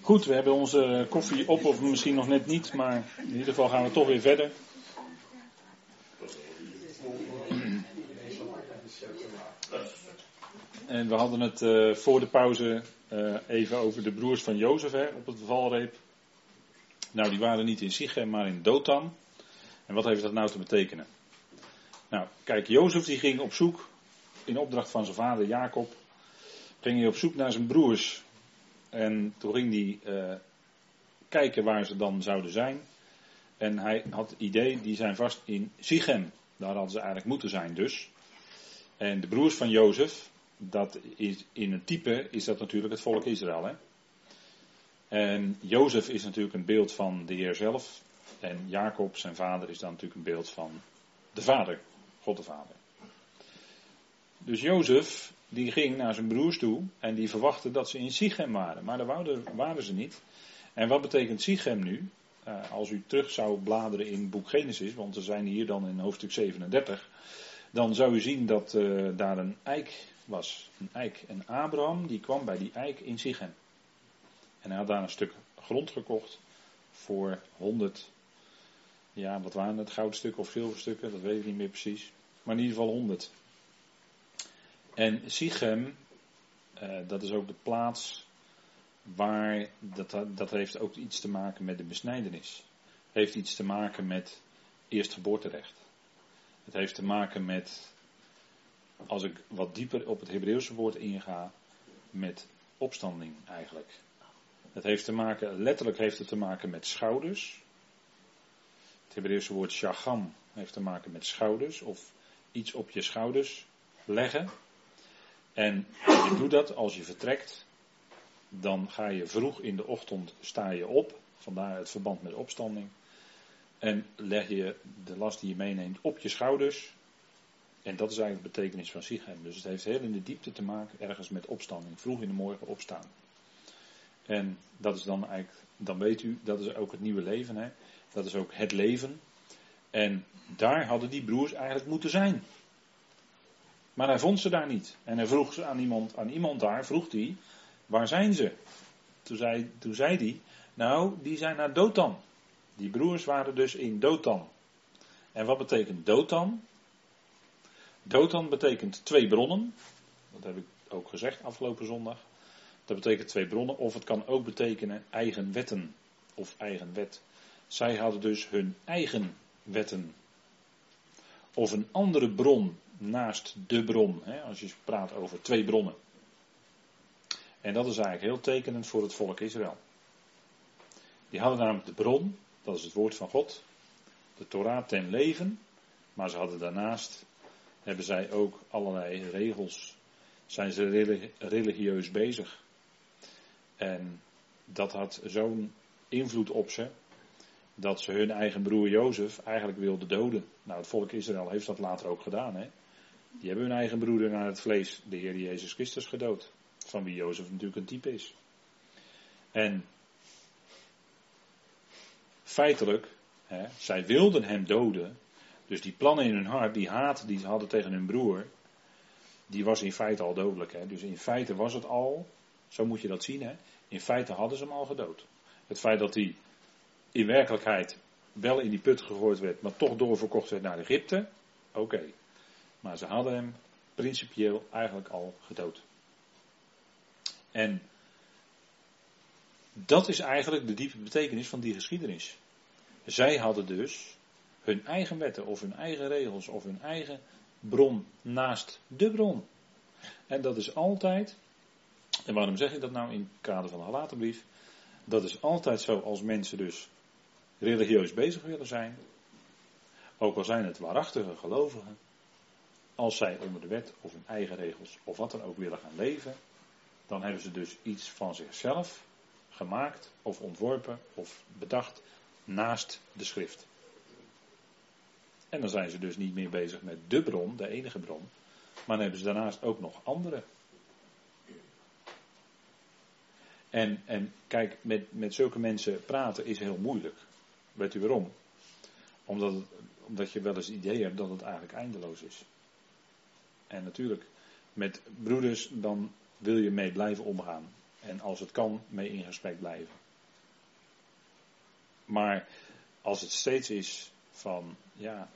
Goed, we hebben onze koffie op, of misschien nog net niet, maar in ieder geval gaan we toch weer verder. En we hadden het uh, voor de pauze uh, even over de broers van Jozef op het valreep. Nou, die waren niet in Sichem, maar in Dothan. En wat heeft dat nou te betekenen? Nou, kijk, Jozef die ging op zoek, in opdracht van zijn vader Jacob, ging hij op zoek naar zijn broers. En toen ging hij uh, kijken waar ze dan zouden zijn. En hij had het idee, die zijn vast in Sichem. Daar hadden ze eigenlijk moeten zijn dus. En de broers van Jozef, dat is, in een type is dat natuurlijk het volk Israël. Hè? En Jozef is natuurlijk een beeld van de Heer zelf. En Jacob, zijn vader, is dan natuurlijk een beeld van de Vader, God de Vader. Dus Jozef, die ging naar zijn broers toe en die verwachtte dat ze in Sichem waren. Maar daar waren ze niet. En wat betekent Sichem nu? Uh, als u terug zou bladeren in boek Genesis, want we zijn hier dan in hoofdstuk 37, dan zou u zien dat uh, daar een eik was. Een eik. En Abraham die kwam bij die eik in Sichem. En hij had daar een stuk grond gekocht voor 100, ja wat waren het, goudstukken of zilverstukken, dat weet ik niet meer precies. Maar in ieder geval 100. En Sichem, uh, dat is ook de plaats waar, dat, dat heeft ook iets te maken met de besnijdenis. Heeft iets te maken met eerstgeboorterecht. Het heeft te maken met, als ik wat dieper op het Hebreeuwse woord inga, met opstanding eigenlijk. Het heeft te maken, letterlijk heeft het te maken met schouders. Het Hebreeuwse woord shagam heeft te maken met schouders of iets op je schouders leggen. En je doet dat als je vertrekt, dan ga je vroeg in de ochtend sta je op, vandaar het verband met opstanding. En leg je de last die je meeneemt op je schouders. En dat is eigenlijk de betekenis van Sichem. Dus het heeft heel in de diepte te maken ergens met opstanding. Vroeg in de morgen opstaan. En dat is dan eigenlijk, dan weet u, dat is ook het nieuwe leven. Hè? Dat is ook het leven. En daar hadden die broers eigenlijk moeten zijn. Maar hij vond ze daar niet. En hij vroeg ze aan iemand, aan iemand daar, vroeg hij, waar zijn ze? Toen zei, toen zei hij, nou, die zijn naar Dotan. Die broers waren dus in Dotan. En wat betekent Dotan? Dotan betekent twee bronnen. Dat heb ik ook gezegd afgelopen zondag. Dat betekent twee bronnen. Of het kan ook betekenen eigen wetten. Of eigen wet. Zij hadden dus hun eigen wetten. Of een andere bron naast de bron. Hè, als je praat over twee bronnen. En dat is eigenlijk heel tekenend voor het volk Israël. Die hadden namelijk de bron, dat is het woord van God, de Torah ten leven, maar ze hadden daarnaast, hebben zij ook allerlei regels, zijn ze religieus bezig. En dat had zo'n invloed op ze, dat ze hun eigen broer Jozef eigenlijk wilden doden. Nou, het volk Israël heeft dat later ook gedaan. Hè? Die hebben hun eigen broeder naar het vlees, de Heer Jezus Christus, gedood. Van wie Jozef natuurlijk een type is. En feitelijk, hè, zij wilden hem doden. Dus die plannen in hun hart, die haat die ze hadden tegen hun broer, die was in feite al dodelijk. Hè. Dus in feite was het al, zo moet je dat zien, hè. in feite hadden ze hem al gedood. Het feit dat hij in werkelijkheid wel in die put gegooid werd, maar toch doorverkocht werd naar Egypte, oké. Maar ze hadden hem principieel eigenlijk al gedood. En dat is eigenlijk de diepe betekenis van die geschiedenis. Zij hadden dus hun eigen wetten of hun eigen regels of hun eigen bron naast de bron. En dat is altijd, en waarom zeg ik dat nou in het kader van de Galatenbrief? Dat is altijd zo als mensen dus religieus bezig willen zijn, ook al zijn het waarachtige gelovigen, als zij onder de wet of hun eigen regels of wat dan ook willen gaan leven, dan hebben ze dus iets van zichzelf gemaakt of ontworpen of bedacht naast de schrift. En dan zijn ze dus niet meer bezig met de bron, de enige bron, maar dan hebben ze daarnaast ook nog andere. En, en kijk, met, met zulke mensen praten is heel moeilijk. Weet u waarom? Omdat, omdat je wel eens het idee hebt dat het eigenlijk eindeloos is. En natuurlijk, met broeders, dan wil je mee blijven omgaan. En als het kan, mee in gesprek blijven. Maar als het steeds is van, ja,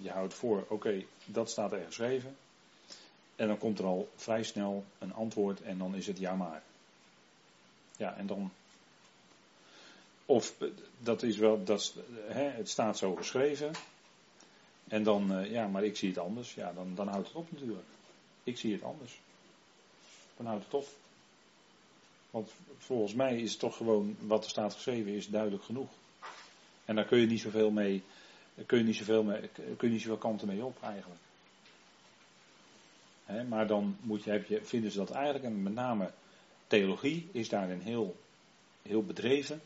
je houdt voor, oké, dat staat er geschreven. En dan komt er al vrij snel een antwoord en dan is het ja maar. Ja, en dan. Of dat is wel, dat, hè, het staat zo geschreven. En dan, eh, ja, maar ik zie het anders. Ja, dan, dan houdt het op natuurlijk. Ik zie het anders. Dan houdt het op. Want volgens mij is het toch gewoon wat er staat geschreven is duidelijk genoeg. En daar kun je niet zoveel mee, kun je niet zoveel, mee, kun je niet zoveel kanten mee op eigenlijk. maar dan moet heb je, vinden ze dat eigenlijk, en met name theologie is daarin heel, heel bedreven.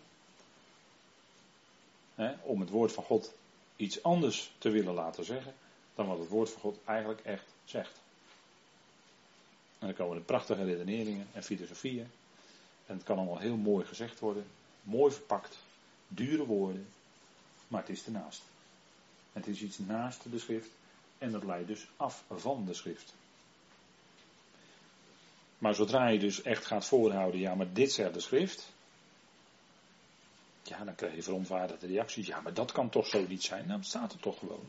om het woord van God iets anders te willen laten zeggen dan wat het woord van God eigenlijk echt zegt. En dan komen er prachtige redeneringen en filosofieën. En het kan allemaal heel mooi gezegd worden, mooi verpakt, dure woorden, maar het is ernaast. Het is iets naast de schrift en dat leidt dus af van de schrift. Maar zodra je dus echt gaat voorhouden, ja, maar dit zegt de schrift. Ja, dan krijg je verontwaardigde reacties. Ja, maar dat kan toch zo niet zijn? Nou, dat staat er toch gewoon.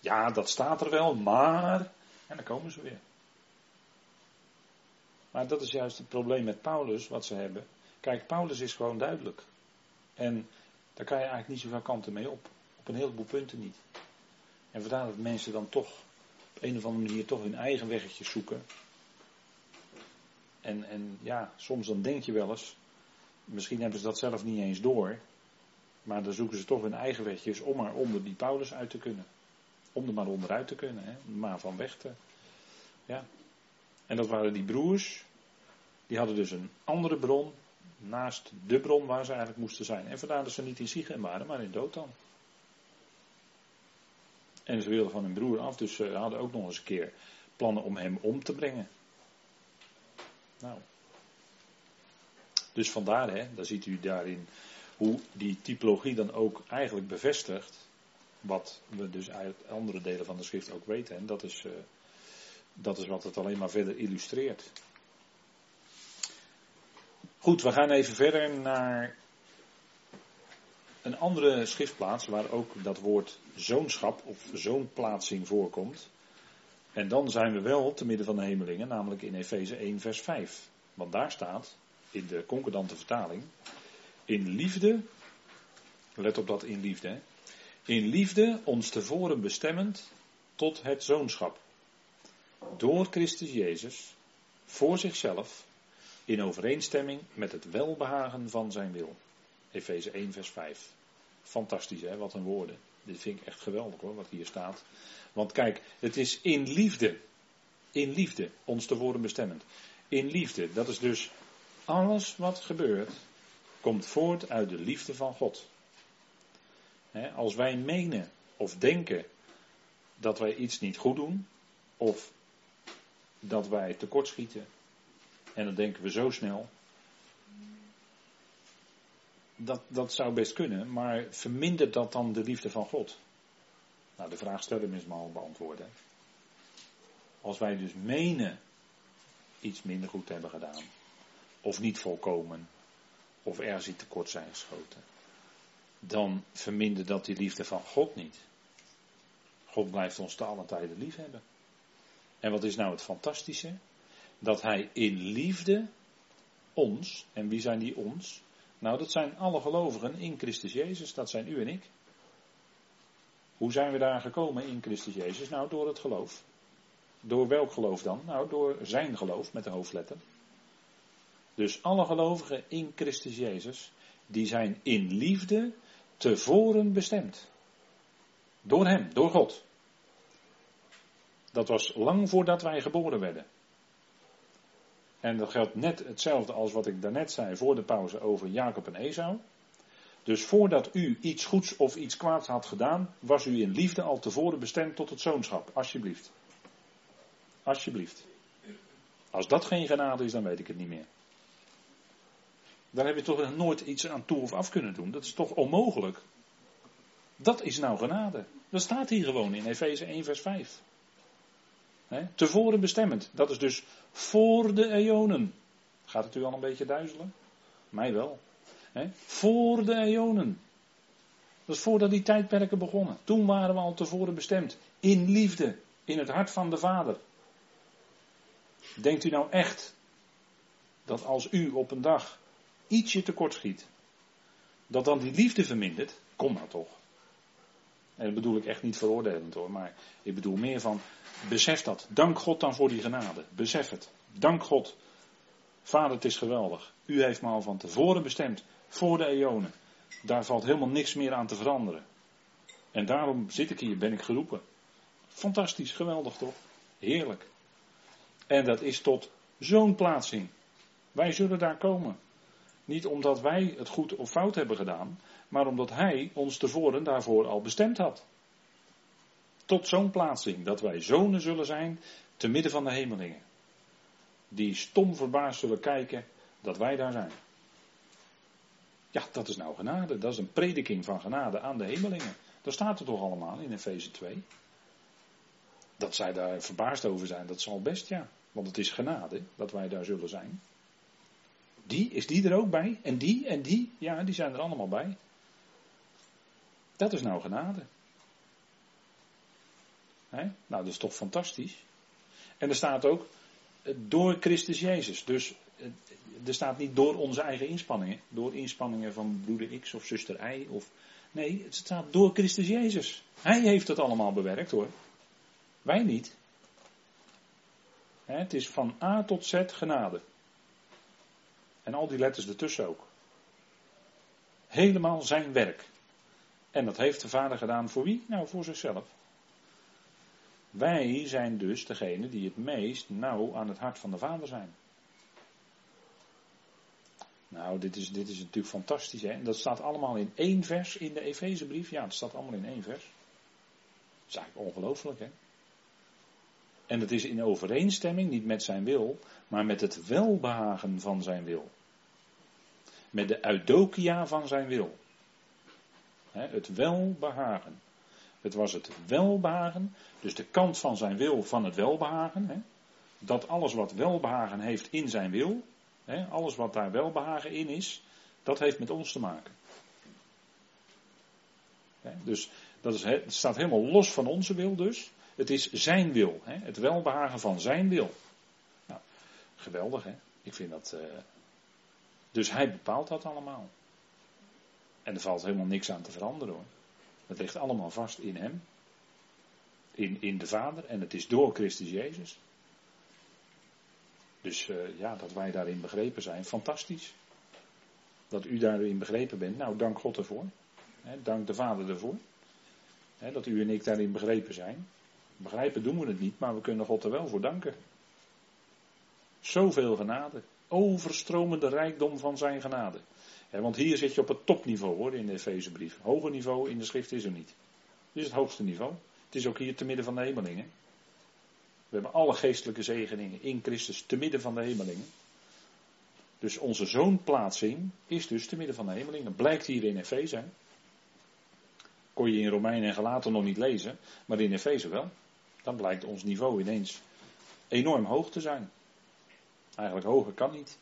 Ja, dat staat er wel, maar. En dan komen ze weer. Maar dat is juist het probleem met Paulus, wat ze hebben. Kijk, Paulus is gewoon duidelijk. En daar kan je eigenlijk niet zoveel kanten mee op. Op een heleboel punten niet. En vandaar dat mensen dan toch op een of andere manier toch hun eigen weggetjes zoeken. En, en ja, soms dan denk je wel eens, misschien hebben ze dat zelf niet eens door. Maar dan zoeken ze toch hun eigen wegjes om maar onder die Paulus uit te kunnen. Om er maar onderuit te kunnen, hè? maar van weg te. Ja. En dat waren die broers. Die hadden dus een andere bron naast de bron waar ze eigenlijk moesten zijn. En vandaar dat ze niet in Sichem waren, maar in Dothan. En ze wilden van hun broer af, dus ze hadden ook nog eens een keer plannen om hem om te brengen. Nou. Dus vandaar, hè, daar ziet u daarin hoe die typologie dan ook eigenlijk bevestigt. Wat we dus uit andere delen van de schrift ook weten. En dat is, uh, dat is wat het alleen maar verder illustreert. Goed, we gaan even verder naar een andere schriftplaats waar ook dat woord zoonschap of zoonplaatsing voorkomt. En dan zijn we wel te midden van de hemelingen, namelijk in Efeze 1, vers 5. Want daar staat, in de concordante vertaling, in liefde, let op dat in liefde, hè, in liefde ons tevoren bestemmend tot het zoonschap. Door Christus Jezus, voor zichzelf, in overeenstemming met het welbehagen van zijn wil. Efeze 1, vers 5. Fantastisch, hè? Wat een woorden. Dit vind ik echt geweldig hoor, wat hier staat. Want kijk, het is in liefde. In liefde, ons te worden bestemmend. In liefde, dat is dus alles wat gebeurt, komt voort uit de liefde van God. als wij menen of denken dat wij iets niet goed doen, of dat wij tekortschieten, en dan denken we zo snel, dat, dat zou best kunnen, maar vermindert dat dan de liefde van God? Nou, de vraag stellen is maar al beantwoorden. Als wij dus menen iets minder goed hebben gedaan, of niet volkomen, of ergens iets tekort zijn geschoten, dan vermindert dat die liefde van God niet. God blijft ons te alle tijden lief hebben. En wat is nou het fantastische? Dat Hij in liefde ons, en wie zijn die ons? Nou, dat zijn alle gelovigen in Christus Jezus, dat zijn u en ik. Hoe zijn we daar gekomen in Christus Jezus? Nou, door het geloof. Door welk geloof dan? Nou, door zijn geloof met de hoofdletter. Dus alle gelovigen in Christus Jezus, die zijn in liefde tevoren bestemd. Door Hem, door God. Dat was lang voordat wij geboren werden. En dat geldt net hetzelfde als wat ik daarnet zei voor de pauze over Jacob en Esau. Dus voordat u iets goeds of iets kwaads had gedaan, was u in liefde al tevoren bestemd tot het zoonschap. Alsjeblieft. Alsjeblieft. Als dat geen genade is, dan weet ik het niet meer. Daar heb je toch nooit iets aan toe of af kunnen doen. Dat is toch onmogelijk. Dat is nou genade. Dat staat hier gewoon in Efeze 1 vers 5. He, tevoren bestemmend. Dat is dus voor de eonen. Gaat het u al een beetje duizelen? Mij wel. Voor de eonen. Dat is voordat die tijdperken begonnen. Toen waren we al tevoren bestemd. In liefde. In het hart van de Vader. Denkt u nou echt dat als u op een dag ietsje tekort schiet, dat dan die liefde vermindert? Kom nou toch. En dat bedoel ik echt niet veroordelend hoor, maar ik bedoel meer van, besef dat. Dank God dan voor die genade. Besef het. Dank God. Vader, het is geweldig. U heeft me al van tevoren bestemd, voor de eonen. Daar valt helemaal niks meer aan te veranderen. En daarom zit ik hier, ben ik geroepen. Fantastisch, geweldig toch? Heerlijk. En dat is tot zo'n plaatsing. Wij zullen daar komen. Niet omdat wij het goed of fout hebben gedaan, maar omdat Hij ons tevoren daarvoor al bestemd had. Tot zo'n plaatsing dat wij zonen zullen zijn te midden van de hemelingen. Die stom verbaasd zullen kijken dat wij daar zijn. Ja, dat is nou genade. Dat is een prediking van genade aan de hemelingen. Daar staat het toch allemaal in Efeze 2. Dat zij daar verbaasd over zijn, dat zal best ja. Want het is genade dat wij daar zullen zijn. Die, is die er ook bij? En die en die? Ja, die zijn er allemaal bij. Dat is nou genade. Nou, dat is toch fantastisch. En er staat ook eh, door Christus Jezus. Dus eh, er staat niet door onze eigen inspanningen. Door inspanningen van broeder X of zuster Y. Of, nee, het staat door Christus Jezus. Hij heeft het allemaal bewerkt hoor. Wij niet. Het is van A tot Z genade. En al die letters ertussen ook. Helemaal zijn werk. En dat heeft de Vader gedaan voor wie? Nou, voor zichzelf. Wij zijn dus degene die het meest nauw aan het hart van de Vader zijn. Nou, dit is, dit is natuurlijk fantastisch. Hè? En dat staat allemaal in één vers in de Efezebrief. Ja, het staat allemaal in één vers. Dat is eigenlijk ongelooflijk, hè? En het is in overeenstemming, niet met zijn wil, maar met het welbehagen van zijn wil. Met de eudokia van zijn wil. het welbehagen. Het was het welbehagen, dus de kant van zijn wil van het welbehagen. dat alles wat welbehagen heeft in zijn wil, alles wat daar welbehagen in is, dat heeft met ons te maken. dus dat is, het staat helemaal los van onze wil dus. Het is zijn wil, hè? het welbehagen van zijn wil. Nou, geweldig hè, ik vind dat. Uh... Dus hij bepaalt dat allemaal. En er valt helemaal niks aan te veranderen hoor. Het ligt allemaal vast in hem. In, in de Vader. En het is door Christus Jezus. Dus uh, ja, dat wij daarin begrepen zijn, fantastisch. Dat u daarin begrepen bent, nou dank God ervoor. dank de Vader ervoor. dat u en ik daarin begrepen zijn. Begrijpen doen we het niet, maar we kunnen God er wel voor danken. Zoveel genade. Overstromende rijkdom van zijn genade. want hier zit je op het topniveau hoor in de Efezebrief. Hoger niveau in de schrift is er niet. Dit is het hoogste niveau. Het is ook hier te midden van de hemelingen. We hebben alle geestelijke zegeningen in Christus te midden van de hemelingen. Dus onze zoonplaatsing is dus te midden van de hemelingen. Blijkt hier in Efeze. Kon je in Romeinen en Galaten nog niet lezen, maar in Efeze wel. Dan blijkt ons niveau ineens enorm hoog te zijn. Eigenlijk hoger kan niet.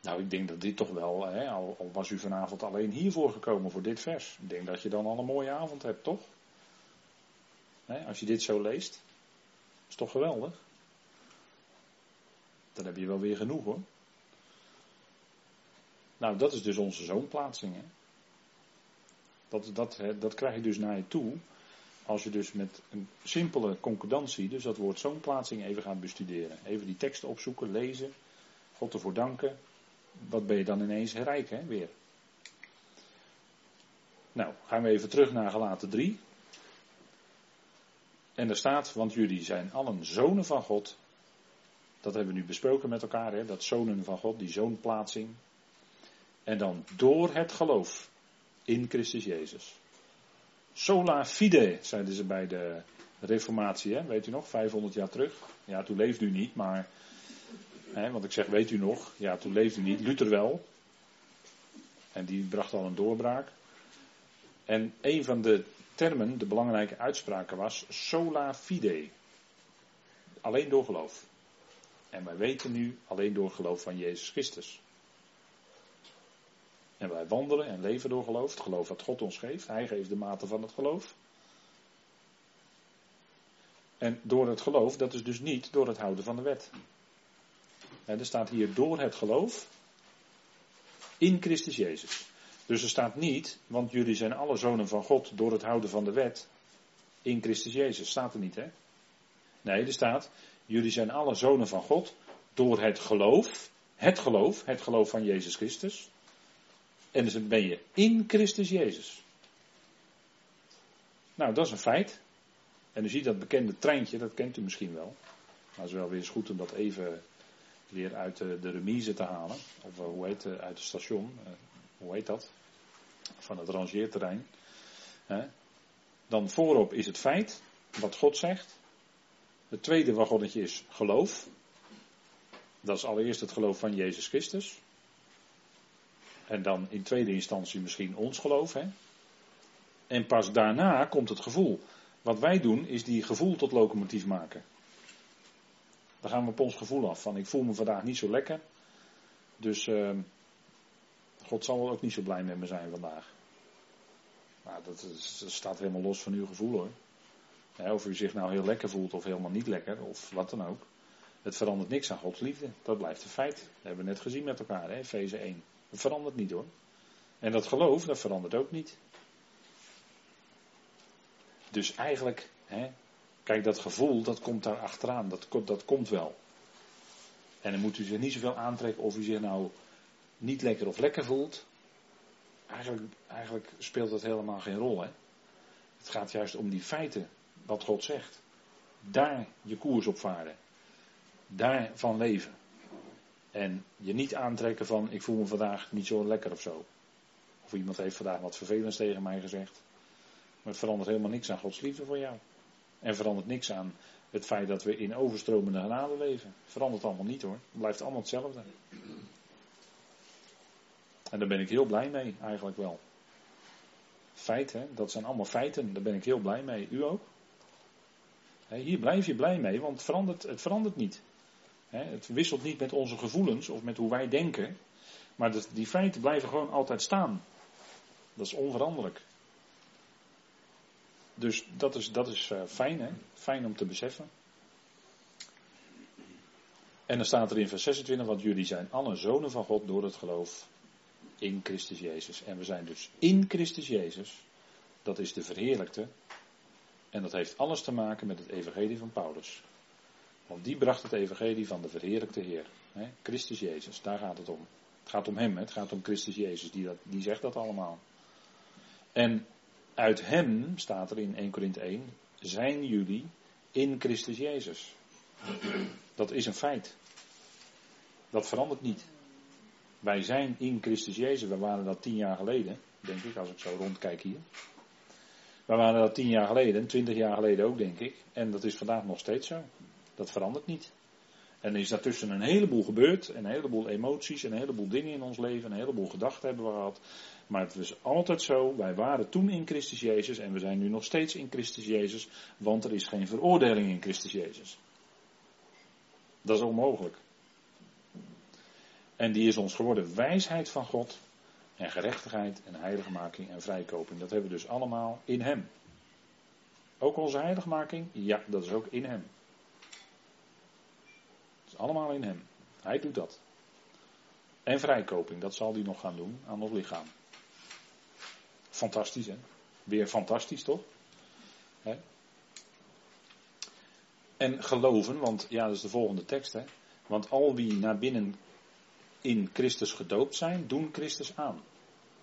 Nou, ik denk dat dit toch wel, hè, al, was u vanavond alleen hiervoor gekomen voor dit vers. Ik denk dat je dan al een mooie avond hebt, toch? Als je dit zo leest. Is toch geweldig? Dan heb je wel weer genoeg hoor. Nou, dat is dus onze zoonplaatsing. Hè? Dat, dat, dat krijg je dus naar je toe. Als je dus met een simpele concordantie, dus dat woord zoonplaatsing even gaat bestuderen. Even die teksten opzoeken, lezen, God ervoor danken. Wat ben je dan ineens rijk, hè, weer. Nou, gaan we even terug naar gelaten 3. En er staat, want jullie zijn allen zonen van God. Dat hebben we nu besproken met elkaar, hè, dat zonen van God, die zoonplaatsing. En dan door het geloof in Christus Jezus. Sola fide, zeiden ze bij de Reformatie, hè? weet u nog, 500 jaar terug. Ja, toen leefde u niet, maar. Hè, want ik zeg, weet u nog, ja, toen leefde u niet. Luther wel. En die bracht al een doorbraak. En een van de termen, de belangrijke uitspraak was sola fide. Alleen door geloof. En wij weten nu alleen door geloof van Jezus Christus. En wij wandelen en leven door geloof. Het geloof wat God ons geeft. Hij geeft de mate van het geloof. En door het geloof, dat is dus niet door het houden van de wet. er staat hier door het geloof in Christus Jezus. Dus er staat niet, want jullie zijn alle zonen van God door het houden van de wet in Christus Jezus. Staat er niet, hè? Nee, er staat, jullie zijn alle zonen van God door het geloof, het geloof, het geloof van Jezus Christus. En dus ben je in Christus Jezus. Nou, dat is een feit. En u ziet dat bekende treintje, dat kent u misschien wel. Maar het is wel weer eens goed om dat even weer uit de, de remise te halen. Of eh, hoe heet het, uit het station. Uh, hoe heet dat? Van het rangeerterrein. Dan voorop is het feit, wat God zegt. Het tweede wagonnetje is geloof. Dat is allereerst het geloof van Jezus Christus. En dan in tweede instantie misschien ons geloof. Hè? En pas daarna komt het gevoel. Wat wij doen is die gevoel tot locomotief maken. Dan gaan we op ons gevoel af. Van ik voel me vandaag niet zo lekker. Dus uh, God zal wel ook niet zo blij met me zijn vandaag. Maar dat, staat helemaal los van uw gevoel hoor. Of u zich nou heel lekker voelt of helemaal niet lekker of wat dan ook. Het verandert niks aan Gods liefde. Dat blijft een feit. Dat hebben we net gezien met elkaar, Feze 1. Dat verandert niet hoor. En dat geloof, dat verandert ook niet. Dus eigenlijk, hè, kijk, dat gevoel, dat komt daar achteraan. Dat, dat komt wel. En dan moet u zich niet zoveel aantrekken of u zich nou niet lekker of lekker voelt. Eigenlijk, eigenlijk speelt dat helemaal geen rol. Hè? Het gaat juist om die feiten, wat God zegt. Daar je koers op varen. Daarvan leven. En je niet aantrekken van ik voel me vandaag niet zo lekker of zo. Of iemand heeft vandaag wat vervelends tegen mij gezegd. Maar het verandert helemaal niks aan Gods liefde voor jou. En verandert niks aan het feit dat we in overstromende genade leven. Verandert allemaal niet hoor. Het blijft allemaal hetzelfde. En daar ben ik heel blij mee, eigenlijk wel. Feiten, dat zijn allemaal feiten. Daar ben ik heel blij mee. U ook? Hier blijf je blij mee, want verandert, het verandert niet. Het wisselt niet met onze gevoelens of met hoe wij denken. Maar die feiten blijven gewoon altijd staan. Dat is onveranderlijk. Dus dat is, dat is uh, fijn, hè? Fijn om te beseffen. En dan staat er in vers 26, want jullie zijn alle zonen van God door het geloof in Christus Jezus. En we zijn dus in Christus Jezus. Dat is de verheerlijkte. En dat heeft alles te maken met het evangelie van Paulus. Want die bracht het evangelie van de verheerlijkte Heer. Hè? Christus Jezus, daar gaat het om. Het gaat om Hem, het gaat om Christus Jezus, die, dat, die zegt dat allemaal. En uit Hem, staat er in 1 Korinthe 1, zijn jullie in Christus Jezus. Dat is een feit. Dat verandert niet. Wij zijn in Christus Jezus. We waren dat tien jaar geleden, denk ik, als ik zo rondkijk hier. We waren dat tien jaar geleden, twintig jaar geleden ook, denk ik. En dat is vandaag nog steeds zo. Dat verandert niet. En er is daartussen een heleboel gebeurd, een heleboel emoties, een heleboel dingen in ons leven, een heleboel gedachten hebben we gehad. Maar het is altijd zo, wij waren toen in Christus Jezus en we zijn nu nog steeds in Christus Jezus, want er is geen veroordeling in Christus Jezus. Dat is onmogelijk. En die is ons geworden wijsheid van God en gerechtigheid en heiligmaking en vrijkoping. Dat hebben we dus allemaal in Hem. Ook onze heiligmaking? Ja, dat is ook in Hem. Allemaal in Hem. Hij doet dat. En vrijkoping, dat zal hij nog gaan doen aan ons lichaam. Fantastisch, hè? Weer fantastisch, toch? Hè? En geloven, want ja, dat is de volgende tekst, hè? Want al wie naar binnen in Christus gedoopt zijn, doen Christus aan.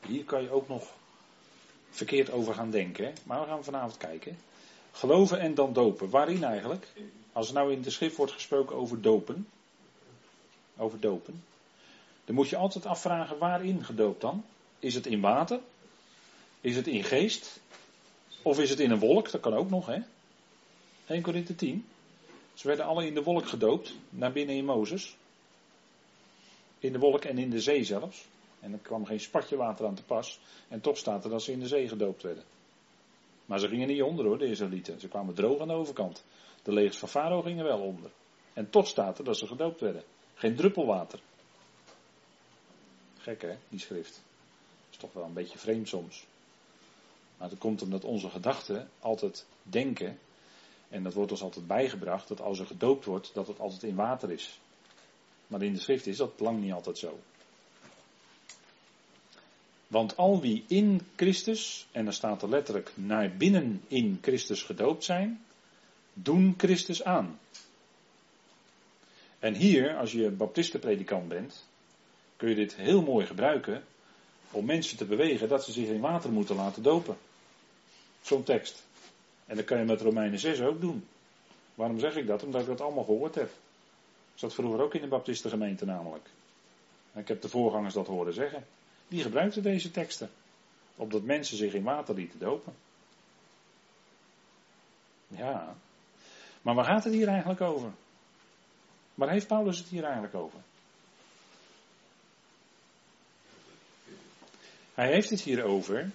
Hier kan je ook nog verkeerd over gaan denken. Hè? Maar we gaan vanavond kijken. Geloven en dan dopen. Waarin eigenlijk? Als er nou in de schrift wordt gesproken over dopen. Over dopen. Dan moet je altijd afvragen waarin gedoopt dan? Is het in water? Is het in geest? Of is het in een wolk? Dat kan ook nog, hè? 1 Korinthe 10. Ze werden alle in de wolk gedoopt, naar binnen in Mozes. In de wolk en in de zee zelfs. En er kwam geen spatje water aan te pas. En toch staat er dat ze in de zee gedoopt werden. Maar ze gingen niet onder hoor, de Israëlieten. Ze kwamen droog aan de overkant. De legers van Farao gingen wel onder. En toch staat er dat ze gedoopt werden. Geen druppel water. Gek hè, die schrift. Is toch wel een beetje vreemd soms. Maar dat komt omdat onze gedachten altijd denken, en dat wordt ons altijd bijgebracht, dat als er gedoopt wordt, dat het altijd in water is. Maar in de schrift is dat lang niet altijd zo. Want al wie in Christus, en dan staat er letterlijk naar binnen in Christus gedoopt zijn, doen Christus aan. En hier, als je baptistenpredikant bent, kun je dit heel mooi gebruiken om mensen te bewegen dat ze zich in water moeten laten dopen. Zo'n tekst. En dat kan je met Romeinen 6 ook doen. Waarom zeg ik dat? Omdat ik dat allemaal gehoord heb. Ik zat vroeger ook in de baptistengemeente namelijk. Ik heb de voorgangers dat horen zeggen. Die gebruikten deze teksten. Opdat mensen zich in water lieten dopen. Ja. Maar waar gaat het hier eigenlijk over? Waar heeft Paulus het hier eigenlijk over? Hij heeft het hier over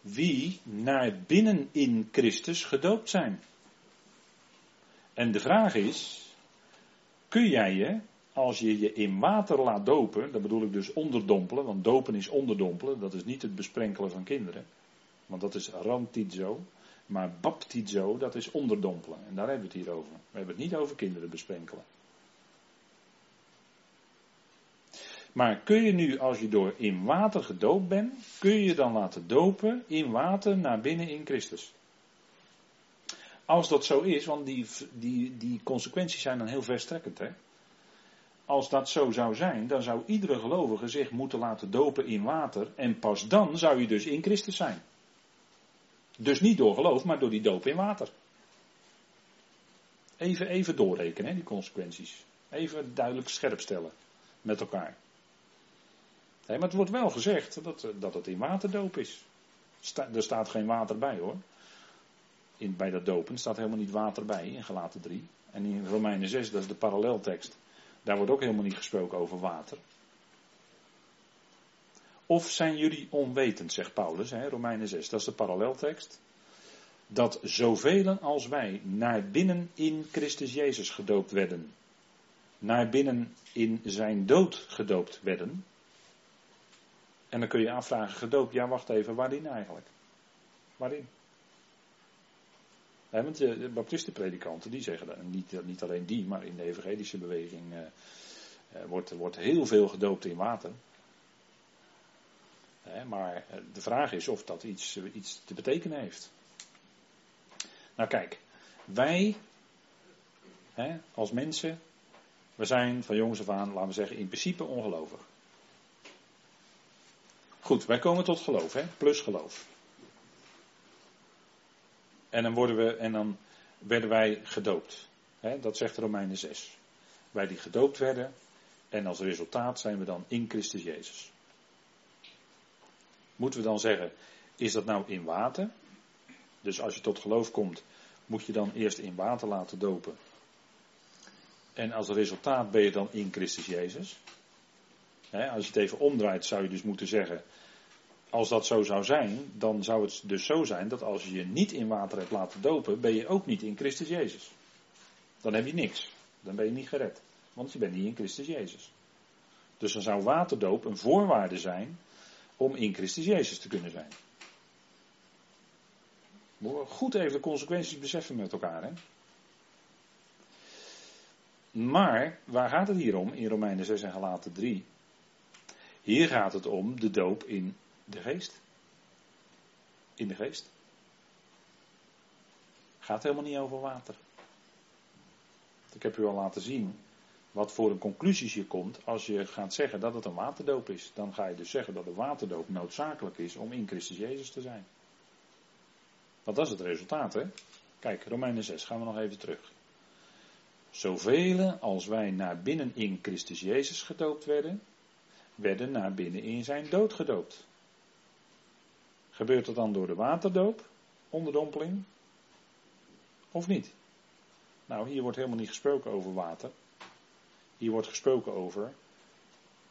wie naar binnen in Christus gedoopt zijn. En de vraag is, kun jij je, als je je in water laat dopen, dat bedoel ik dus onderdompelen, want dopen is onderdompelen, dat is niet het besprenkelen van kinderen, want dat is rantizo, maar baptizo, dat is onderdompelen. En daar hebben we het hier over. We hebben het niet over kinderen besprenkelen. Maar kun je nu, als je door in water gedoopt bent, kun je dan laten dopen in water naar binnen in Christus? Als dat zo is, want die, die, die consequenties zijn dan heel verstrekkend. Hè? Als dat zo zou zijn, dan zou iedere gelovige zich moeten laten dopen in water. En pas dan zou je dus in Christus zijn. Dus niet door geloof, maar door die doop in water. Even, even doorrekenen, die consequenties. Even duidelijk scherp stellen met elkaar. Maar het wordt wel gezegd dat, dat het in waterdoop is. er staat geen water bij hoor. In, bij dat dopen staat helemaal niet water bij in gelaten 3. En in Romeinen 6, dat is de paralleltekst. Daar wordt ook helemaal niet gesproken over water. Of zijn jullie onwetend, zegt Paulus, hè, Romeinen 6, dat is de paralleltekst. Dat zoveel als wij naar binnen in Christus Jezus gedoopt werden, naar binnen in zijn dood gedoopt werden, en dan kun je afvragen, gedoopt, ja wacht even, waarin eigenlijk? Waarin? want de, de baptistenpredikanten die zeggen dat, niet, niet alleen die, maar in de evangelische beweging eh, eh, wordt, wordt heel veel gedoopt in water. Maar eh, de vraag is of dat iets, iets te betekenen heeft. Nou kijk, wij als mensen, we zijn van jongs af aan, laten we zeggen, in principe ongelovig. Goed, wij komen tot geloof, hè? plus geloof. En dan, worden we, en dan werden wij gedoopt. Hè? Dat zegt Romeinen 6. Wij die gedoopt werden en als resultaat zijn we dan in Christus Jezus. Moeten we dan zeggen, is dat nou in water? Dus als je tot geloof komt, moet je dan eerst in water laten dopen. En als resultaat ben je dan in Christus Jezus als je het even omdraait, zou je dus moeten zeggen. Als dat zo zou zijn, dan zou het dus zo zijn dat als je je niet in water hebt laten dopen, ben je ook niet in Christus Jezus. Dan heb je niks. Dan ben je niet gered. Want je bent niet in Christus Jezus. Dus dan zou waterdoop een voorwaarde zijn om in Christus Jezus te kunnen zijn. We goed even de consequenties beseffen met elkaar. Hè? Maar waar gaat het hier om in Romeinen 6 en Galaten 3? Hier gaat het om de doop in de geest. In de geest. Gaat helemaal niet over water. Ik heb u al laten zien wat voor een conclusies je komt als je gaat zeggen dat het een waterdoop is. Dan ga je dus zeggen dat de waterdoop noodzakelijk is om in Christus Jezus te zijn. Want dat is het resultaat, hè? Kijk, Romeinen 6, gaan we nog even terug. Zoveel als wij naar binnen in Christus Jezus gedoopt werden, werden naar binnen in zijn dood gedoopt. Gebeurt dat dan door de waterdoop, onderdompeling, of niet? Nou, hier wordt helemaal niet gesproken over water. Hier wordt gesproken over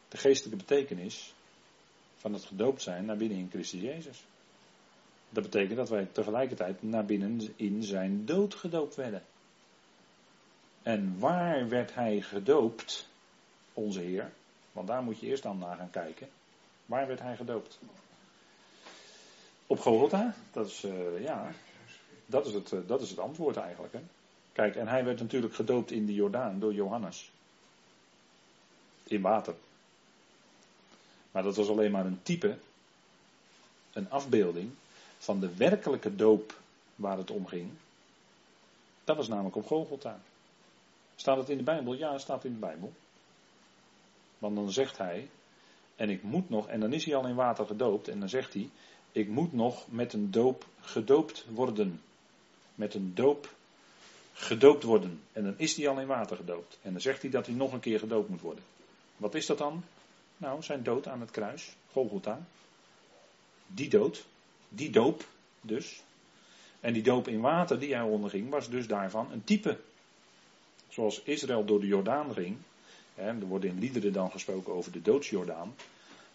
de geestelijke betekenis van het gedoopt zijn naar binnen in Christus Jezus. Dat betekent dat wij tegelijkertijd naar binnen in zijn dood gedoopt werden. En waar werd hij gedoopt, onze Heer? Want daar moet je eerst dan naar gaan kijken. Waar werd hij gedoopt? Op Golgotha? Dat is, uh, ja, dat is, het, uh, dat is het antwoord eigenlijk. Hè? Kijk, en hij werd natuurlijk gedoopt in de Jordaan door Johannes. In water. Maar dat was alleen maar een type, een afbeelding van de werkelijke doop waar het om ging. Dat was namelijk op Golgotha. Staat het in de Bijbel? Ja, het staat in de Bijbel. Want dan zegt hij, en ik moet nog, en dan is hij al in water gedoopt, en dan zegt hij, ik moet nog met een doop gedoopt worden. Met een doop gedoopt worden. En dan is hij al in water gedoopt. En dan zegt hij dat hij nog een keer gedoopt moet worden. Wat is dat dan? Nou, zijn dood aan het kruis, Golgotha. Die dood, die doop dus. En die doop in water die hij onderging, was dus daarvan een type. Zoals Israël door de Jordaan ging. Er wordt in liederen dan gesproken over de doodsjordaan.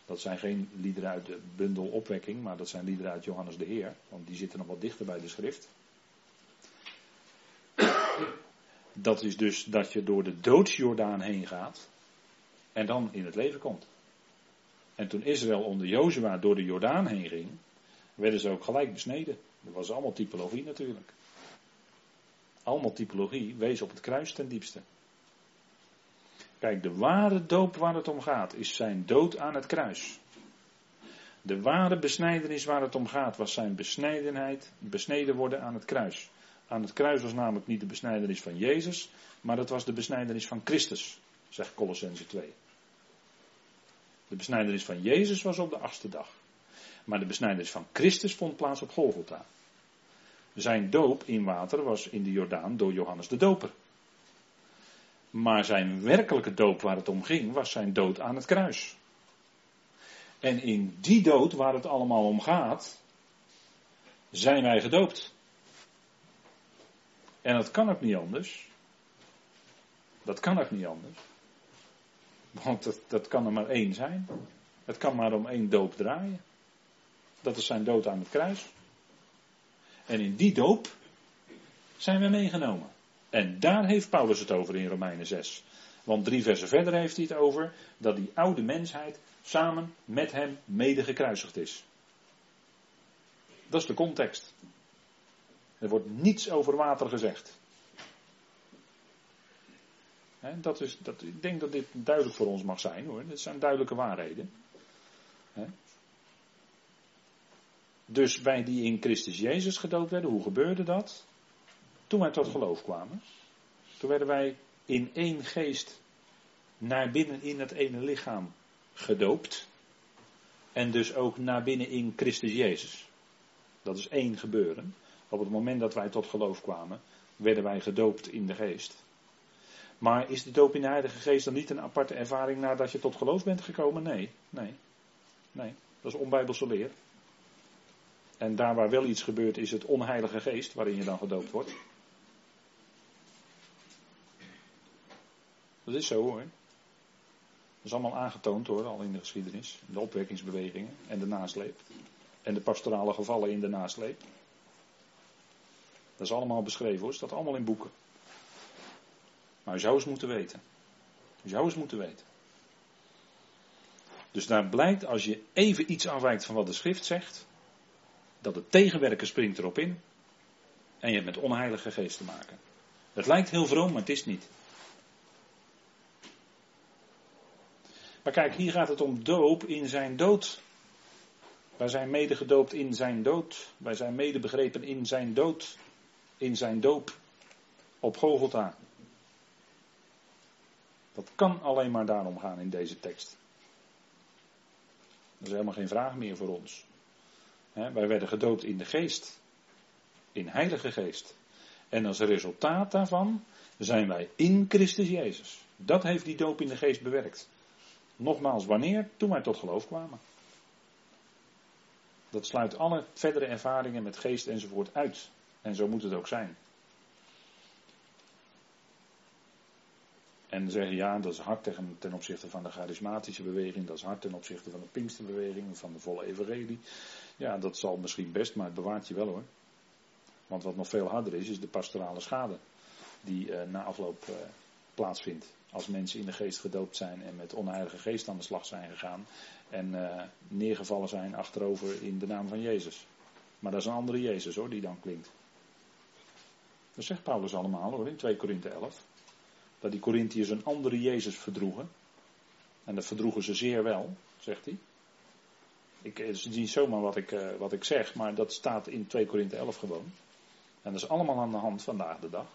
Dat zijn geen liederen uit de bundel opwekking, maar dat zijn liederen uit Johannes de Heer. Want die zitten nog wat dichter bij de schrift. Dat is dus dat je door de doodsjordaan heen gaat en dan in het leven komt. En toen Israël onder Jozua door de Jordaan heen ging, werden ze ook gelijk besneden. Dat was allemaal typologie natuurlijk. Allemaal typologie wees op het kruis ten diepste. Kijk, de ware doop waar het om gaat, is zijn dood aan het kruis. De ware besnijdenis waar het om gaat, was zijn besnedenheid, besneden worden aan het kruis. Aan het kruis was namelijk niet de besnijdenis van Jezus, maar dat was de besnijdenis van Christus, zegt Colossense 2. De besnijdenis van Jezus was op de achtste dag. Maar de besnijdenis van Christus vond plaats op Golgotha. Zijn doop in water was in de Jordaan door Johannes de Doper. Maar zijn werkelijke doop waar het om ging, was zijn dood aan het kruis. En in die dood waar het allemaal om gaat, zijn wij gedoopt. En dat kan ook niet anders. Dat kan ook niet anders. Want dat, dat kan er maar één zijn. Het kan maar om één doop draaien. Dat is zijn dood aan het kruis. En in die doop zijn we meegenomen. En daar heeft Paulus het over in Romeinen 6. Want drie versen verder heeft hij het over dat die oude mensheid samen met hem mede gekruisigd is. Dat is de context. Er wordt niets over water gezegd. Dat is, dat, ik denk dat dit duidelijk voor ons mag zijn hoor. Dit zijn duidelijke waarheden. Dus wij die in Christus Jezus gedoopt werden, hoe gebeurde dat? Toen wij tot geloof kwamen. Toen werden wij in één geest naar binnen in het ene lichaam gedoopt. En dus ook naar binnen in Christus Jezus. Dat is één gebeuren. Op het moment dat wij tot geloof kwamen, werden wij gedoopt in de geest. Maar is de doop in de Heilige Geest dan niet een aparte ervaring nadat je tot geloof bent gekomen? Nee, nee, nee. Dat is onbijbelse leer. En daar waar wel iets gebeurt is het onheilige geest waarin je dan gedoopt wordt. Dat is zo hoor. Dat is allemaal aangetoond hoor, al in de geschiedenis. De opwekkingsbewegingen en de nasleep. En de pastorale gevallen in de nasleep. Dat is allemaal beschreven hoor, staat allemaal in boeken. Maar u zou eens moeten weten. U zou eens moeten weten. Dus daar blijkt, als je even iets afwijkt van wat de schrift zegt, dat het tegenwerken springt erop in. En je hebt met onheilige geest te maken. Het lijkt heel vroom, maar het is niet. Maar kijk, hier gaat het om doop in zijn dood. Wij zijn mede gedoopt in zijn dood. Wij zijn mede begrepen in zijn dood. In zijn doop. Op Golgotha. Dat kan alleen maar daarom gaan in deze tekst. Dat is helemaal geen vraag meer voor ons. wij werden gedoopt in de geest. In heilige geest. En als resultaat daarvan zijn wij in Christus Jezus. Dat heeft die doop in de geest bewerkt. Nogmaals, wanneer? Toen wij tot geloof kwamen. Dat sluit alle verdere ervaringen met geest enzovoort uit. En zo moet het ook zijn. En zeggen ja, dat is hard ten, opzichte van de charismatische beweging, dat is hard ten opzichte van de Pinksterbeweging, van de volle evangelie. Ja, dat zal misschien best, maar het bewaart je wel hoor. Want wat nog veel harder is, is de pastorale schade die uh, na afloop uh, plaatsvindt. Als mensen in de geest gedoopt zijn en met onheilige geest aan de slag zijn gegaan en uh, neergevallen zijn achterover in de naam van Jezus. Maar dat is een andere Jezus hoor, die dan klinkt. Dat zegt Paulus allemaal hoor, in 2 Korinthe 11. Dat die Corinthiërs een andere Jezus verdroegen. En dat verdroegen ze zeer wel, zegt hij. Ik, niet zomaar wat ik, uh, wat ik zeg, maar dat staat in 2 Korinthe 11 gewoon. En dat is allemaal aan de hand vandaag de dag.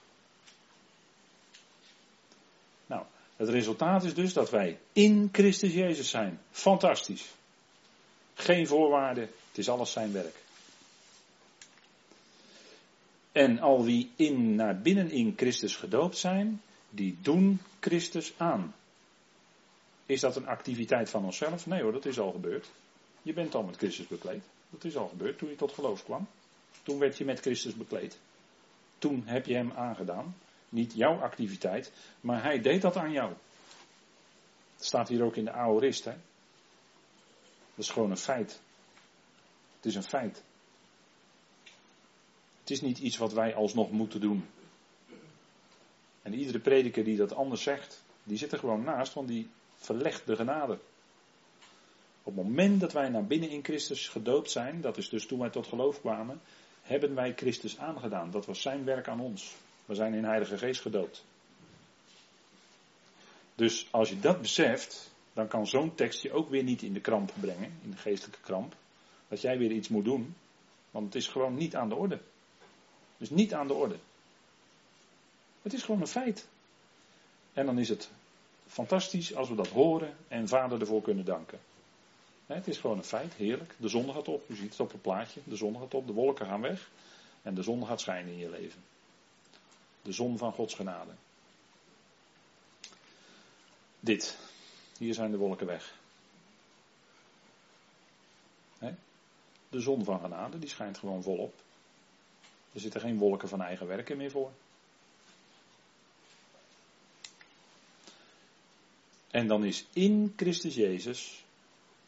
Nou, het resultaat is dus dat wij in Christus Jezus zijn. Fantastisch. Geen voorwaarden, het is alles zijn werk. En al wie in, naar binnen in Christus gedoopt zijn, die doen Christus aan. Is dat een activiteit van onszelf? Nee hoor, dat is al gebeurd. Je bent al met Christus bekleed. Dat is al gebeurd toen je tot geloof kwam. Toen werd je met Christus bekleed. Toen heb je hem aangedaan. Niet jouw activiteit, maar hij deed dat aan jou. Dat staat hier ook in de aorist. Hè? Dat is gewoon een feit. Het is een feit. Het is niet iets wat wij alsnog moeten doen. En iedere prediker die dat anders zegt, die zit er gewoon naast, want die verlegt de genade. Op het moment dat wij naar binnen in Christus gedoopt zijn, dat is dus toen wij tot geloof kwamen, hebben wij Christus aangedaan. Dat was zijn werk aan ons. We zijn in Heilige Geest gedoopt. Dus als je dat beseft, dan kan zo'n tekst je ook weer niet in de kramp brengen, in de geestelijke kramp. Dat jij weer iets moet doen, want het is gewoon niet aan de orde. Dus niet aan de orde. Het is gewoon een feit. En dan is het fantastisch als we dat horen en vader ervoor kunnen danken. Het is gewoon een feit, heerlijk. De zon gaat op, u ziet het op het plaatje. De zon gaat op, de wolken gaan weg. En de zon gaat schijnen in je leven. De zon van Gods genade. Dit. Hier zijn de wolken weg. De zon van genade, die schijnt gewoon volop. Er zitten geen wolken van eigen werken meer voor. En dan is in Christus Jezus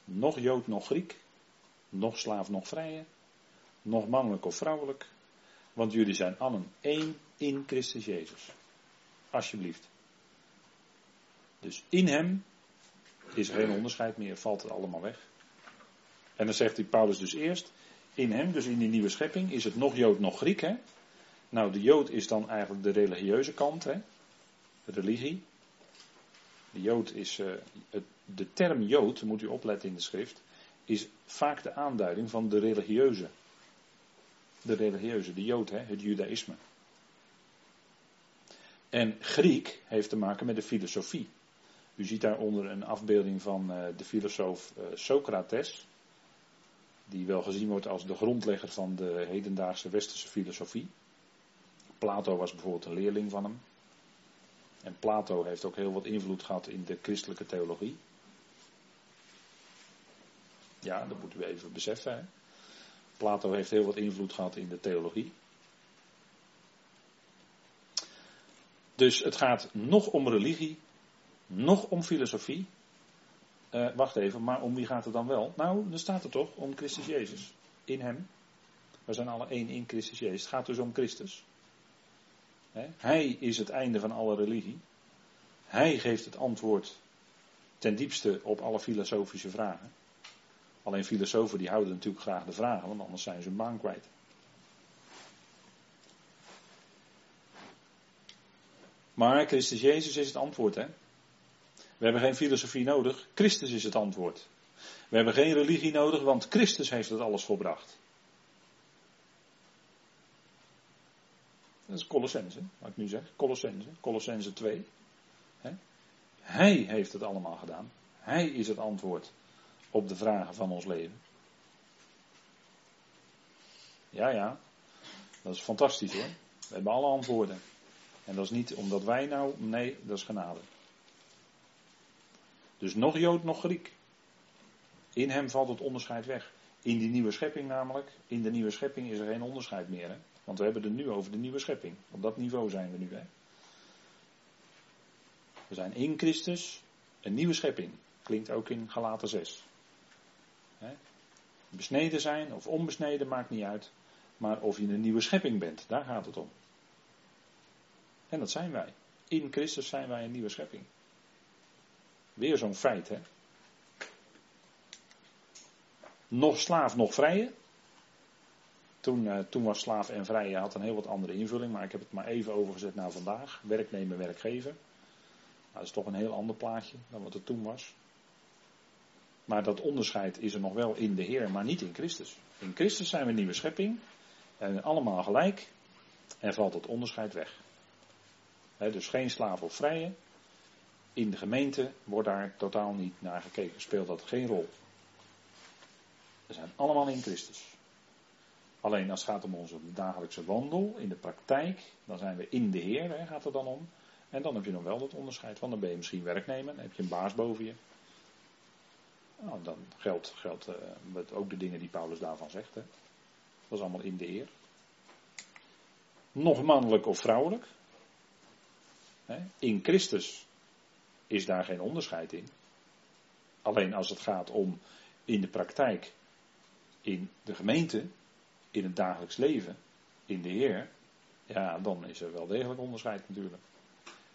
nog Jood, nog Griek, nog slaaf, nog vrije, nog mannelijk of vrouwelijk, want jullie zijn allen één in Christus Jezus. Alsjeblieft. Dus in Hem is geen onderscheid meer, valt het allemaal weg. En dan zegt die Paulus dus eerst, in Hem, dus in die nieuwe schepping, is het nog Jood, nog Griek. Hè? Nou, de Jood is dan eigenlijk de religieuze kant, hè? religie. De Jood is, uh, het, de term Jood, moet u opletten in de schrift, is vaak de aanduiding van de religieuze. De religieuze, de Jood, hè, het Judaïsme. En Griek heeft te maken met de filosofie. U ziet daaronder een afbeelding van uh, de filosoof uh, Socrates, die wel gezien wordt als de grondlegger van de hedendaagse westerse filosofie. Plato was bijvoorbeeld een leerling van hem. En Plato heeft ook heel wat invloed gehad in de christelijke theologie. Ja, dat moeten we even beseffen. Hè? Plato heeft heel wat invloed gehad in de theologie. Dus het gaat nog om religie, nog om filosofie. Uh, wacht even, maar om wie gaat het dan wel? Nou, dan staat het toch om Christus Jezus. In hem. We zijn alle één in Christus Jezus. Het gaat dus om Christus. Hij is het einde van alle religie. Hij geeft het antwoord ten diepste op alle filosofische vragen. Alleen filosofen die houden natuurlijk graag de vragen, want anders zijn ze hun baan kwijt. Maar Christus Jezus is het antwoord, hè? We hebben geen filosofie nodig, Christus is het antwoord. We hebben geen religie nodig, want Christus heeft het alles volbracht. Dat is Colossense, wat ik nu zeg. Colossense, Colossense 2. Hij heeft het allemaal gedaan. Hij is het antwoord op de vragen van ons leven. Ja, ja. Dat is fantastisch hoor. We hebben alle antwoorden. En dat is niet omdat wij nou, nee, dat is genade. Dus nog Jood, nog Griek. In hem valt het onderscheid weg. In die nieuwe schepping namelijk, in de nieuwe schepping is er geen onderscheid meer. Hè? Want we hebben het nu over de nieuwe schepping. Op dat niveau zijn we nu. Hè? We zijn in Christus een nieuwe schepping. Klinkt ook in Galaten 6. Besneden zijn of onbesneden maakt niet uit. Maar of je een nieuwe schepping bent, daar gaat het om. En dat zijn wij. In Christus zijn wij een nieuwe schepping. Weer zo'n feit, hè? Nog slaaf, nog vrije. Toen, uh, toen was slaaf en vrije had een heel wat andere invulling, maar ik heb het maar even overgezet naar vandaag. Werknemer, werkgever. Nou, dat is toch een heel ander plaatje dan wat het toen was. Maar dat onderscheid is er nog wel in de Heer, maar niet in Christus. In Christus zijn we nieuwe schepping. En allemaal gelijk. En valt het onderscheid weg. dus geen slaaf of vrije. In de gemeente wordt daar totaal niet naar gekeken. Speelt dat geen rol. We zijn allemaal in Christus. Alleen als het gaat om onze dagelijkse wandel, in de praktijk, dan zijn we in de Heer, gaat het dan om. En dan heb je nog wel dat onderscheid, want dan ben je misschien werknemer, dan heb je een baas boven je. Nou, dan geldt, geldt uh, ook de dingen die Paulus daarvan zegt. Hè. Dat is allemaal in de eer. Nog mannelijk of vrouwelijk. Hè. In Christus is daar geen onderscheid in. Alleen als het gaat om in de praktijk, in de gemeente, in het dagelijks leven, in de Heer, ja, dan is er wel degelijk onderscheid natuurlijk.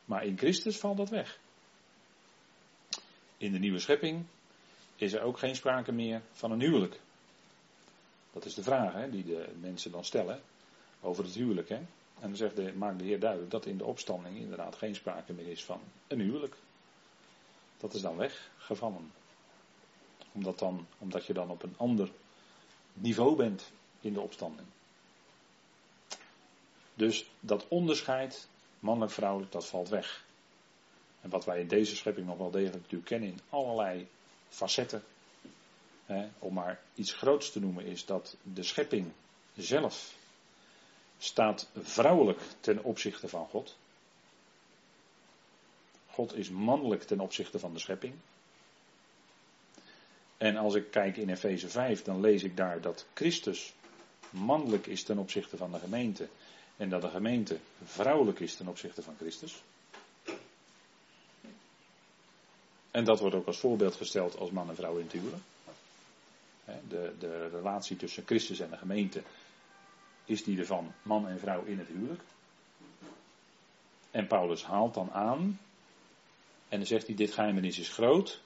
Maar in Christus valt dat weg. In de nieuwe schepping is er ook geen sprake meer van een huwelijk. Dat is de vraag hè, die de mensen dan stellen over het huwelijk. Hè. En dan zegt de, maakt de Heer duidelijk dat in de opstanding inderdaad geen sprake meer is van een huwelijk. Dat is dan weggevallen. Omdat, dan, omdat je dan op een ander niveau bent in de opstanding. Dus dat onderscheid, mannelijk-vrouwelijk, dat valt weg. En wat wij in deze schepping nog wel degelijk natuurlijk kennen in allerlei facetten. Hè, om maar iets groots te noemen, is dat de schepping zelf staat vrouwelijk ten opzichte van God. God is mannelijk ten opzichte van de schepping. En als ik kijk in Efeze 5, dan lees ik daar dat Christus mannelijk is ten opzichte van de gemeente. En dat de gemeente vrouwelijk is ten opzichte van Christus. En dat wordt ook als voorbeeld gesteld als man en vrouw in het huwelijk. De, de relatie tussen Christus en de gemeente is die van man en vrouw in het huwelijk. En Paulus haalt dan aan. En dan zegt hij: Dit geheimenis is groot.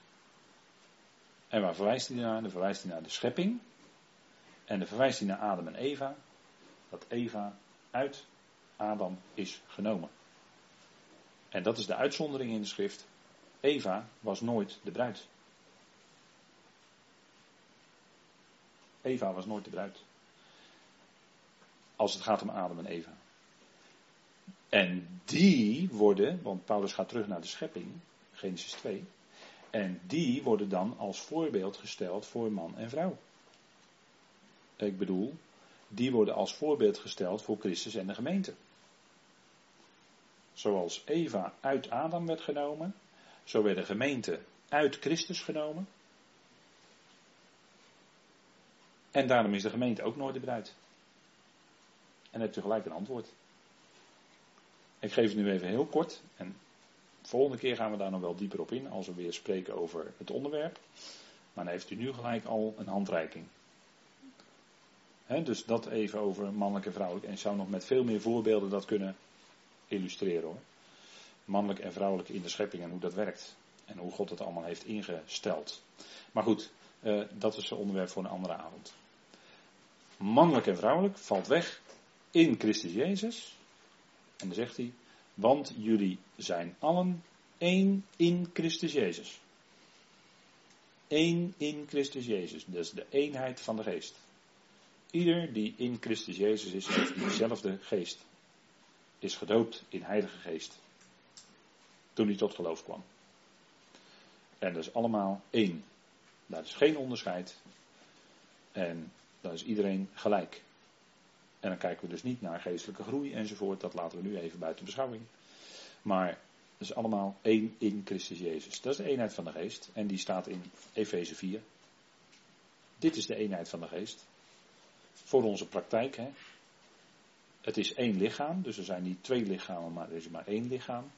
En waar verwijst hij naar? Dan verwijst hij naar de schepping. En dan verwijst hij naar Adam en Eva. Dat Eva uit Adam is genomen. En dat is de uitzondering in de schrift. Eva was nooit de bruid. Eva was nooit de bruid. Als het gaat om Adam en Eva. En die worden, want Paulus gaat terug naar de schepping, Genesis 2. En die worden dan als voorbeeld gesteld voor man en vrouw. Ik bedoel, die worden als voorbeeld gesteld voor Christus en de gemeente. Zoals Eva uit Adam werd genomen, zo werd de gemeente uit Christus genomen. En daarom is de gemeente ook nooit de bruid. En hebt u gelijk een antwoord. Ik geef het nu even heel kort. En de volgende keer gaan we daar nog wel dieper op in. Als we weer spreken over het onderwerp. Maar dan heeft u nu gelijk al een handreiking. Dus dat even over mannelijk en vrouwelijk. En zou nog met veel meer voorbeelden dat kunnen illustreren hoor mannelijk en vrouwelijk in de schepping en hoe dat werkt. En hoe God het allemaal heeft ingesteld. Maar goed, uh, dat is een onderwerp voor een andere avond. Mannelijk en vrouwelijk valt weg in Christus Jezus. En dan zegt hij, want jullie zijn allen één in Christus Jezus. Eén in Christus Jezus. Dat is de eenheid van de geest. Ieder die in Christus Jezus is, heeft diezelfde geest. Is gedoopt in Heilige Geest toen hij tot geloof kwam. En dat is allemaal één. Daar is geen onderscheid. En dan is iedereen gelijk. En dan kijken we dus niet naar geestelijke groei enzovoort. Dat laten we nu even buiten beschouwing. Maar het is allemaal één in Christus Jezus. Dat is de eenheid van de geest. En die staat in Efeze 4. Dit is de eenheid van de geest. Voor onze praktijk. Hè. Het is één lichaam. Dus er zijn niet twee lichamen, maar er is maar één lichaam.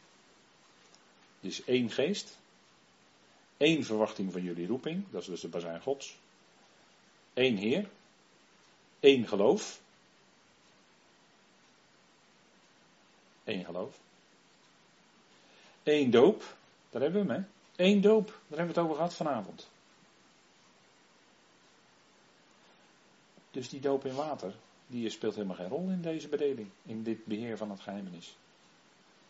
Er is één geest. één verwachting van jullie roeping. Dat is dus de bazijn gods. één Heer. één geloof. één geloof. één doop. Daar hebben we hem, hè? Eén doop. Daar hebben we het over gehad vanavond. Dus die doop in water, die speelt helemaal geen rol in deze bedeling, in dit beheer van het geheimenis.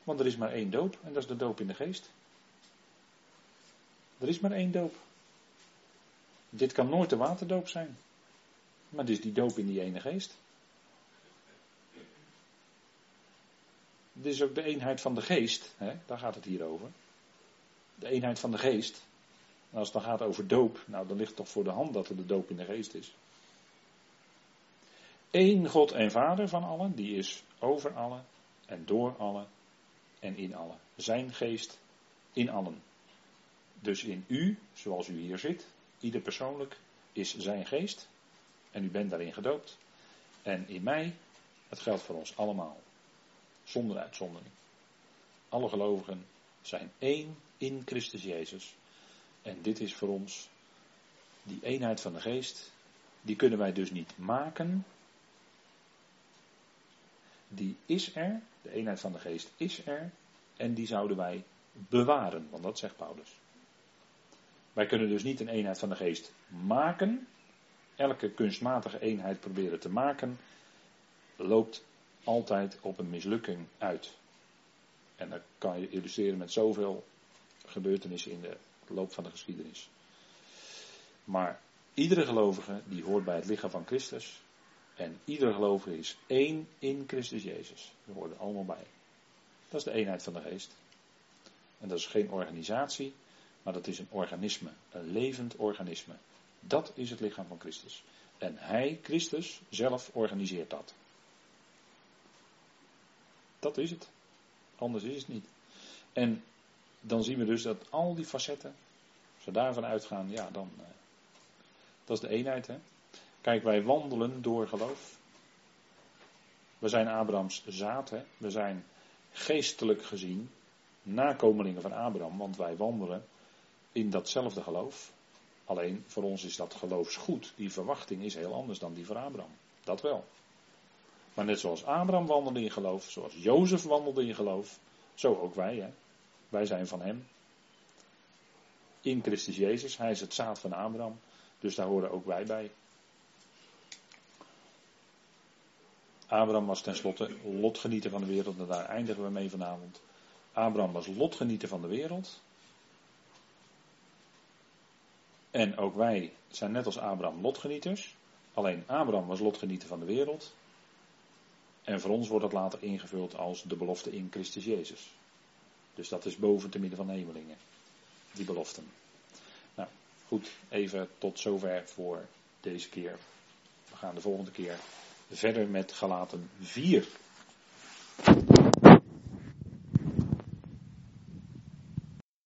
Want er is maar één doop en dat is de doop in de geest. Er is maar één doop. Dit kan nooit de waterdoop zijn. Maar dit is die doop in die ene geest. Dit is ook de eenheid van de geest, hè? daar gaat het hier over. De eenheid van de geest. En als het dan gaat over doop, nou dan ligt toch voor de hand dat er de doop in de geest is. Eén God en Vader van allen, die is over allen en door allen en in allen. Zijn geest in allen. Dus in u, zoals u hier zit, ieder persoonlijk, is zijn geest. En u bent daarin gedoopt. En in mij, het geldt voor ons allemaal. Zonder uitzondering. Alle gelovigen zijn één in Christus Jezus. En dit is voor ons die eenheid van de geest. Die kunnen wij dus niet maken, die is er, de eenheid van de geest is er, en die zouden wij bewaren, want dat zegt Paulus. Wij kunnen dus niet een eenheid van de geest maken, elke kunstmatige eenheid proberen te maken, loopt altijd op een mislukking uit. En dat kan je illustreren met zoveel gebeurtenissen in de loop van de geschiedenis. Maar iedere gelovige die hoort bij het lichaam van Christus, en ieder gelovige is één in Christus Jezus. We horen er allemaal bij. Dat is de eenheid van de geest. En dat is geen organisatie, maar dat is een organisme. Een levend organisme. Dat is het lichaam van Christus. En Hij, Christus, zelf organiseert dat. Dat is het. Anders is het niet. En dan zien we dus dat al die facetten, als we daarvan uitgaan, ja, dan. Uh, dat is de eenheid, hè. Kijk, wij wandelen door geloof. We zijn Abrahams zaad, we zijn geestelijk gezien nakomelingen van Abraham, want wij wandelen in datzelfde geloof. Alleen voor ons is dat geloofsgoed. Die verwachting is heel anders dan die van Abraham. Dat wel. Maar net zoals Abraham wandelde in geloof, zoals Jozef wandelde in geloof, zo ook wij. Hè? Wij zijn van hem. In Christus Jezus, hij is het zaad van Abraham. Dus daar horen ook wij bij. Abraham was tenslotte lotgenieter van de wereld en daar eindigen we mee vanavond. Abraham was lotgenieter van de wereld. En ook wij zijn net als Abraham lotgenieters. Alleen Abraham was lotgenieter van de wereld. En voor ons wordt dat later ingevuld als de belofte in Christus Jezus. Dus dat is boven te midden van de hemelingen. Die beloften. Nou, goed, even tot zover voor deze keer. We gaan de volgende keer verder met Galaten 4.